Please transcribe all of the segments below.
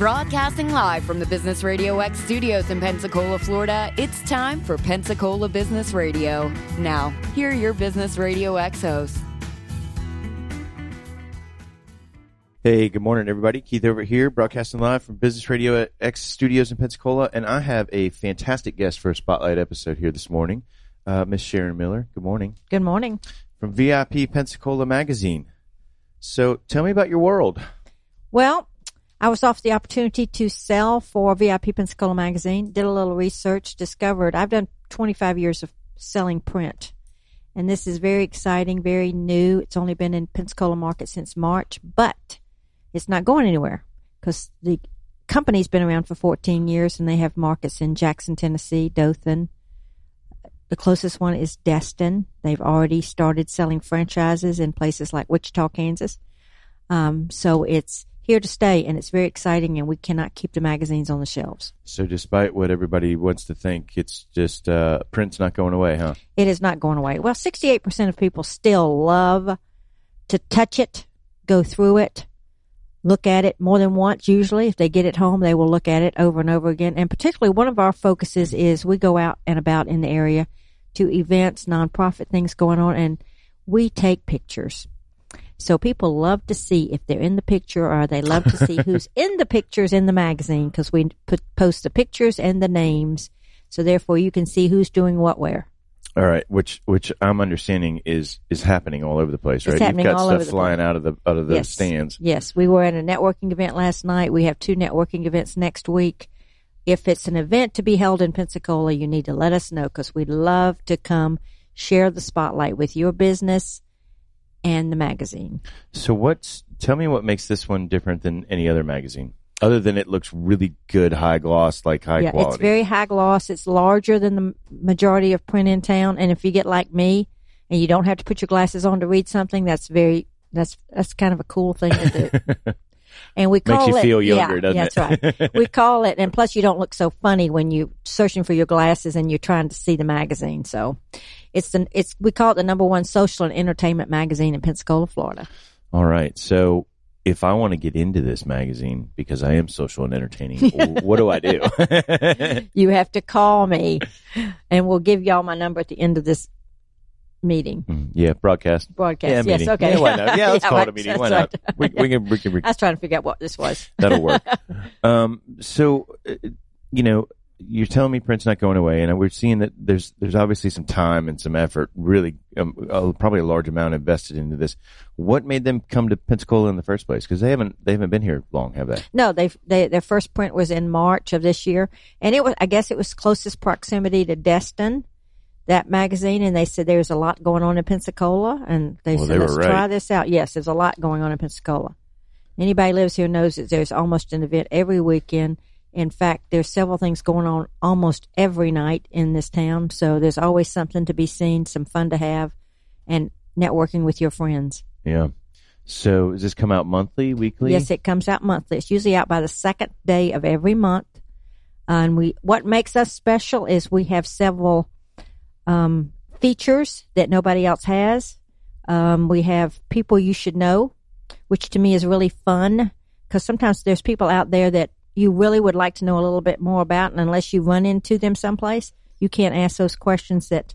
Broadcasting live from the Business Radio X studios in Pensacola, Florida, it's time for Pensacola Business Radio. Now, here are your Business Radio X hosts. Hey, good morning, everybody. Keith over here, broadcasting live from Business Radio X studios in Pensacola, and I have a fantastic guest for a spotlight episode here this morning, uh, Miss Sharon Miller. Good morning. Good morning. From VIP Pensacola Magazine. So, tell me about your world. Well, I was offered the opportunity to sell for VIP Pensacola magazine, did a little research, discovered I've done 25 years of selling print. And this is very exciting, very new. It's only been in Pensacola market since March, but it's not going anywhere because the company's been around for 14 years and they have markets in Jackson, Tennessee, Dothan. The closest one is Destin. They've already started selling franchises in places like Wichita, Kansas. Um, so it's here to stay and it's very exciting and we cannot keep the magazines on the shelves. So, despite what everybody wants to think, it's just uh, print's not going away, huh? It is not going away. Well, 68% of people still love to touch it, go through it, look at it more than once. Usually, if they get it home, they will look at it over and over again. And particularly, one of our focuses is we go out and about in the area to events, nonprofit things going on, and we take pictures. So people love to see if they're in the picture or they love to see who's in the pictures in the magazine because we put, post the pictures and the names. So therefore you can see who's doing what where. All right, which which I'm understanding is is happening all over the place, right? You've got stuff flying place. out of the out of the Yes. stands. Yes, we were at a networking event last night. We have two networking events next week. If it's an event to be held in Pensacola, you need to let us know because we'd love to come share the spotlight with your business and the magazine. So what's tell me what makes this one different than any other magazine? Other than it looks really good, high gloss, like high yeah, quality. it's very high gloss. It's larger than the majority of print in town. And if you get like me and you don't have to put your glasses on to read something, that's very that's that's kind of a cool thing to do. And we Makes call you it feel younger, yeah, doesn't it? That's right. we call it, and plus you don't look so funny when you're searching for your glasses and you're trying to see the magazine. So it's the it's we call it the number one social and entertainment magazine in Pensacola, Florida. All right. So if I want to get into this magazine because I am social and entertaining, what do I do? You have to call me, and we'll give y'all my number at the end of this meeting Mm, yeah, broadcast. broadcast. Yeah, yes, meeting. okay. Yeah, why not? Yeah, let's call it a right. meeting. That's Why not? right. We, we can we can I was trying to figure out what this was. That'll work. um, so, uh, you know, you're telling me print's not going away, and we're seeing that there's there's obviously some time and some effort, really, um, uh, probably a large amount invested into this. What made them come to Pensacola in the first place? Because they haven't they haven't been here long, have they? No, they they their first print was in March of this year, and it was I guess it was closest proximity to Destin, that magazine, and they said there's a lot going on in Pensacola, and they Well, said they let's right. try this out. Yes, there's a lot going on in Pensacola. Anybody lives here knows that there's almost an event every weekend. In fact, there's several things going on almost every night in this town, so there's always something to be seen, some fun to have, and networking with your friends. Yeah. So, does this come out monthly, weekly? Yes, it comes out monthly. It's usually out by the second day of every month. And we, what makes us special is we have several um, features that nobody else has. Um, we have people you should know, which to me is really fun because sometimes there's people out there that you really would like to know a little bit more about, and unless you run into them someplace, you can't ask those questions that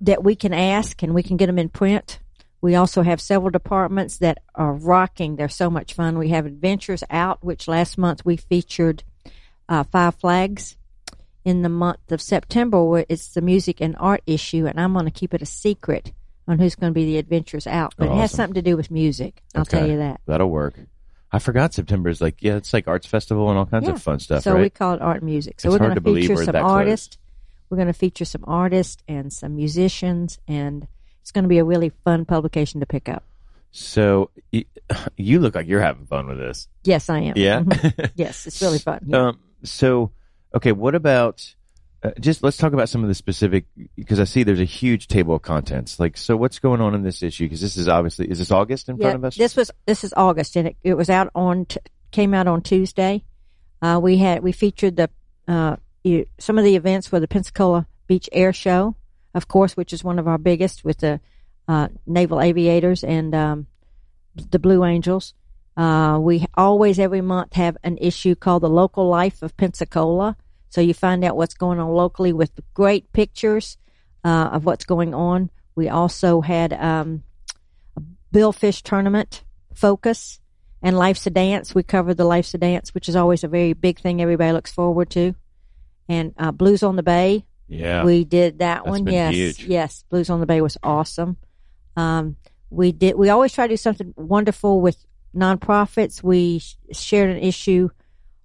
that we can ask, and we can get them in print. We also have several departments that are rocking. They're so much fun. We have Adventures Out, which last month we featured uh, Five Flags. In the month of September, where it's the music and art issue, and I'm going to keep it a secret on who's going to be the Adventures Out. But it has Awesome. something to do with music. I'll tell you that. That'll work. I forgot September is like yeah, it's like arts festival and all kinds Yeah. of fun stuff, so we call it art music. So It's we're going to feature some artists. We're going to feature some artists and some musicians, and it's going to be a really fun publication to pick up. So, you look like you're having fun with this. Yes, I am. Yeah. Mhm. yes, it's really fun. Yeah. Um, so, okay, what about uh, just let's talk about some of the specific because I see there's a huge table of contents. Like, so what's going on in this issue? Because this is obviously is this August in yeah, front of us? this was this is August, and it, it was out on t- came out on Tuesday. Uh, we had we featured the uh, you, some of the events were the Pensacola Beach Air Show, of course, which is one of our biggest with the uh, naval aviators and um, the Blue Angels. Uh, we always every month have an issue called the local life of Pensacola. So you find out what's going on locally with great pictures uh, of what's going on. We also had um, a Billfish tournament focus and Life's a Dance. We covered the Life's a Dance, which is always a very big thing everybody looks forward to. And uh, Blues on the Bay. Yeah. We did that That's one. Yes. huge. Yes. Blues on the Bay was awesome. Um, we did, we always try to do something wonderful with nonprofits. We sh- shared an issue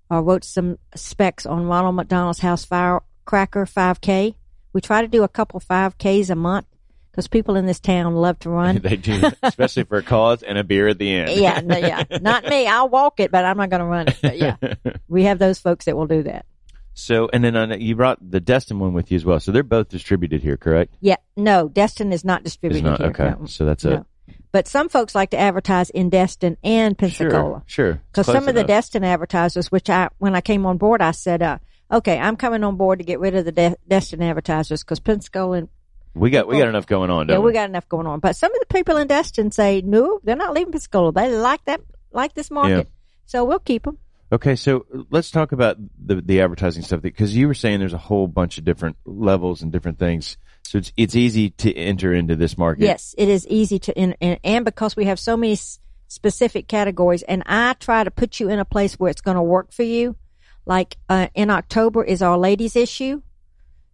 or wrote some specs on Ronald McDonald's House Firecracker 5K. We try to do a couple 5Ks a month because people in this town love to run. they do, especially for a cause and a beer at the end. yeah, no, yeah. Not me. I'll walk it, but I'm not going to run it. But yeah, we have those folks that will do that. So, and then on, you brought the Destin one with you as well. So they're both distributed here, correct? Yeah, no, Destin is not It's distributed not here. okay. No. So that's No. But some folks like to advertise in Destin and Pensacola. sure, sure. Because Close some of the. Destin advertisers, which I, when I came on board, I said, uh, okay, I'm coming on board to get rid of the De- Destin advertisers because Pensacola and we got we got enough going on, don't yeah, we got enough going on. But some of the people in Destin say, no, they're not leaving Pensacola. They like that, like this market. So we'll keep them. Okay, so let's talk about the the advertising stuff because you were saying there's a whole bunch of different levels and different things. So it's it's easy to enter into this market. Yes, it is easy to, and, and, because we have so many specific categories, and I try to put you in a place where it's going to work for you. Like uh, in October is our ladies issue,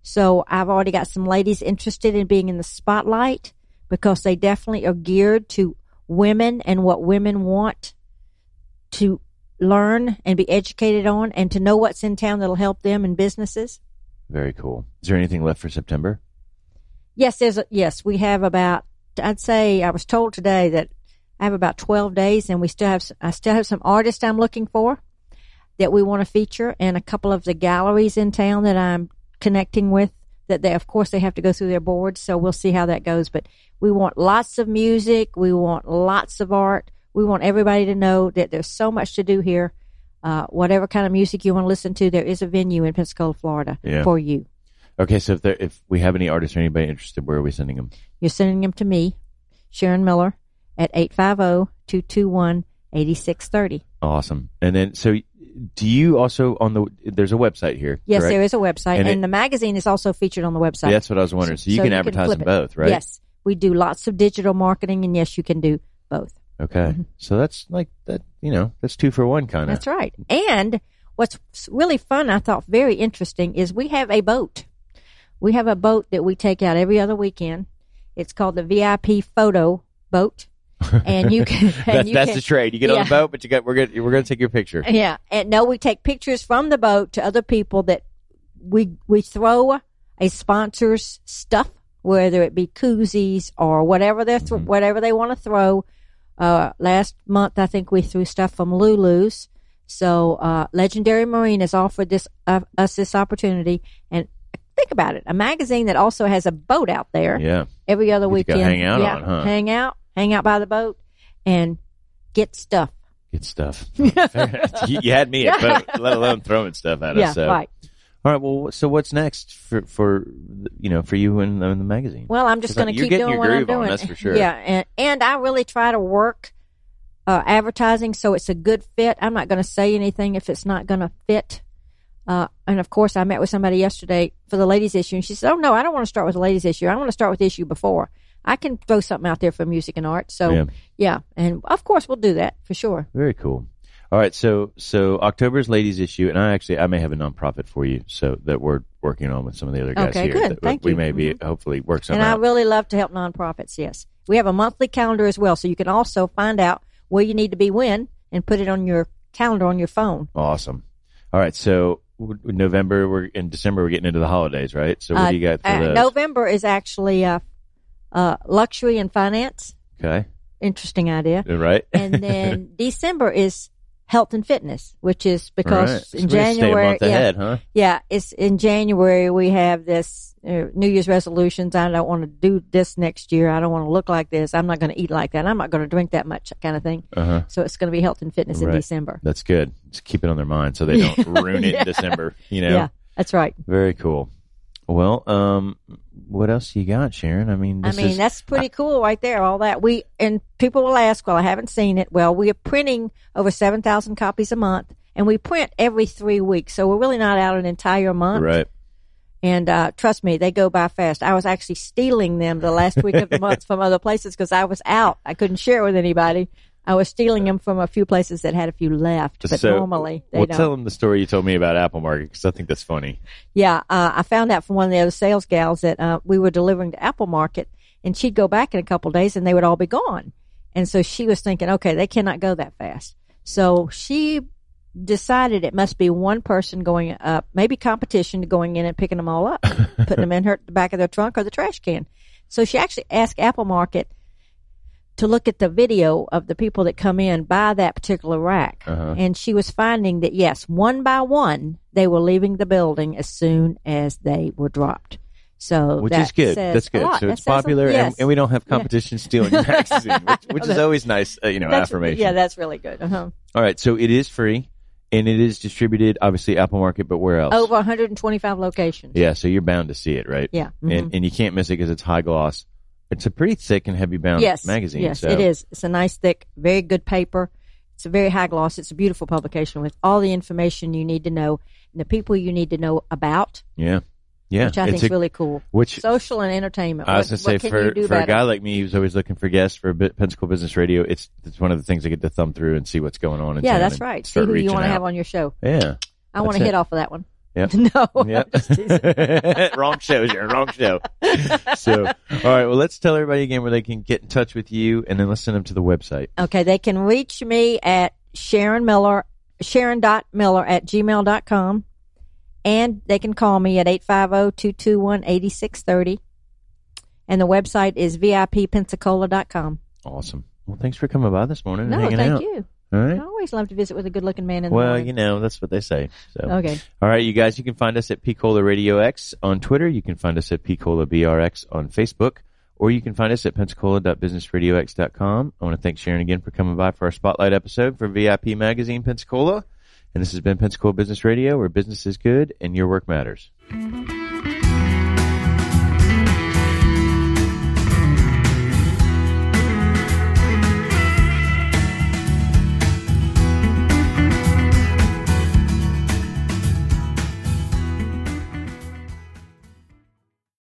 so I've already got some ladies interested in being in the spotlight because they definitely are geared to women and what women want to learn and be educated on, and to know what's in town that'll help them and businesses. Very cool. Is there anything left for September? Yes, there's a, yes, we have about, I'd say, I was told today that I have about 12 days and we still have, I still have some artists I'm looking for that we want to feature and a couple of the galleries in town that I'm connecting with that they, of course, they have to go through their boards. So we'll see how that goes, but we want lots of music. We want lots of art. We want everybody to know that there's so much to do here. Uh, whatever kind of music you want to listen to, there is a venue in Pensacola, Florida Yeah. for you. Okay, so if there if we have any artists or anybody interested, where are we sending them? You're sending them to me, Sharon Miller, at oh, 850-221-8630. Awesome. And then, so do you also on the? There's a website here. Yes, correct? there is a website, And and, it- the magazine is also featured on the website. Yeah, that's what I was wondering. So you can advertise flip them both, right? Yes, we do lots of digital marketing, and yes, you can do both. Okay. Mm-hmm. So that's like that. You know, that's two for one kind of. That's right. And what's really fun, I thought very interesting, is we have a boat. We have a boat that we take out every other weekend. It's called the VIP photo boat, and you can. and That's, you that's can, the trade. You get on Yeah. the boat, but you got we're gonna we're gonna take your picture. Yeah, and no, we take pictures from the boat to other people that we we throw a sponsor's stuff, whether it be koozies or whatever they th- mm-hmm. whatever they want to throw. Uh, last month, I think we threw stuff from Lulu's. So, uh, Legendary Marine has offered this uh, us this opportunity, and think about it: a magazine that also has a boat out there Yeah. every other weekend. hang out yeah, on, huh? hang out, hang out by the boat, and get stuff. Get stuff. you, you had me at boat, let alone throwing stuff at Yeah, us. So. right. All right. Well, so what's next for for you know for you and, the magazine? Well, I'm just going to keep doing what I'm groove on, doing. that's for sure. Yeah, and and I really try to work uh, advertising so it's a good fit. I'm not going to say anything if it's not going to fit. Uh, and of course, I met with somebody yesterday for the ladies issue, and she said, "Oh no, I don't want to start with the ladies issue. I want to start with the issue before. I can throw something out there for music and art." So Yeah. yeah, and of course we'll do that for sure. Very cool. All right. So so October's ladies issue, and I actually I may have a nonprofit for you, so that we're working on with some of the other guys Okay, here. good. that Thank we you. Mm-hmm. may be hopefully work something and I out. really love to help nonprofits. Yes, we have a monthly calendar as well, so you can also find out where you need to be when and put it on your calendar on your phone. Awesome. All right. So November, we're in December. We're getting into the holidays, right? So what Uh, do you got for uh? November is actually uh, uh, luxury and finance. Okay. Interesting idea. Right. And then December is health and fitness, which is because right. In a January, month yeah, ahead, huh? yeah, it's in January we have this uh, New Year's resolutions. I don't want to do this next year. I don't want to look like this. I'm not going to eat like that. I'm not going to drink that much, kind of thing. Uh huh. So it's going to be health and fitness in December. That's good. Just keep it on their mind so they don't ruin it in December. You know. Yeah, that's right. Very cool. Well, um, what else you got, Sharon? I mean, I mean, is, that's pretty cool right there. All that we and people will ask, "Well, I haven't seen it." Well, we are printing over seven thousand copies a month, and we print every three weeks, so we're really not out an entire month. right. And uh, trust me, they go by fast. I was actually stealing them the last week of the month from other places because I was out. I couldn't share it with anybody. I was stealing them from a few places that had a few left, but so, normally they well, don't. tell them the story you told me about Apple Market because I think that's funny. Yeah, uh, I found out from one of the other sales gals that uh, we were delivering to Apple Market, and she'd go back in a couple of days, and they would all be gone. And so she was thinking, okay, they cannot go that fast. So she decided it must be one person going up, maybe competition to going in and picking them all up, putting them in her the back of their trunk or the trash can. So she actually asked Apple Market to look at the video of the people that come in by that particular rack. Uh-huh. And she was finding that yes, one by one, they were leaving the building as soon as they were dropped. So Which is good. That's good. So it's popular, yes. and, and we don't have competition stealing your magazine, which, which is always nice, uh, you know, That's- affirmation. Yeah, that's really good. Uh-huh. All right, so it is free, and it is distributed, obviously, Apple Market, but where else? Over 125 locations. Yeah, so you're bound to see it, right? Yeah. And, mhm. and you can't miss it because it's high gloss. It's a pretty thick and heavy bound yes, magazine. Yes, so. it is. It's a nice, thick, very good paper. It's a very high gloss. It's a beautiful publication with all the information you need to know and the people you need to know about, Yeah. Yeah. which I it's think is really cool. which Social and entertainment. I was going to say for, for a guy like me who's always looking for guests for Pensacola Business Radio, it's it's one of the things I get to thumb through and see what's going on. In yeah, that's right. See who you want to have on your show. Yeah. I want to hit off of that one. Yep. no, Yep. I'm just teasing. wrong show, Sharon. Wrong show. So, all right. Well, let's tell everybody again where they can get in touch with you, and then let's send them to the website. Okay, they can reach me at Sharon Miller, Sharon.miller at gmail.com. And they can call me at 850-221-8630. And the website is VIPpensacola.com. Awesome. Well, thanks for coming by this morning and No, hanging thank out. you. All I always love to visit with a good looking man in the Well, you know, that's what they say. So, Okay. all right, you guys, you can find us at Picola Radio X on Twitter. You can find us at Picola BRX on Facebook, or you can find us at pensacola.businessradiox.com. I want to thank Sharon again for coming by for our spotlight episode for VIP Magazine Pensacola. And this has been Pensacola Business Radio, where business is good and your work matters.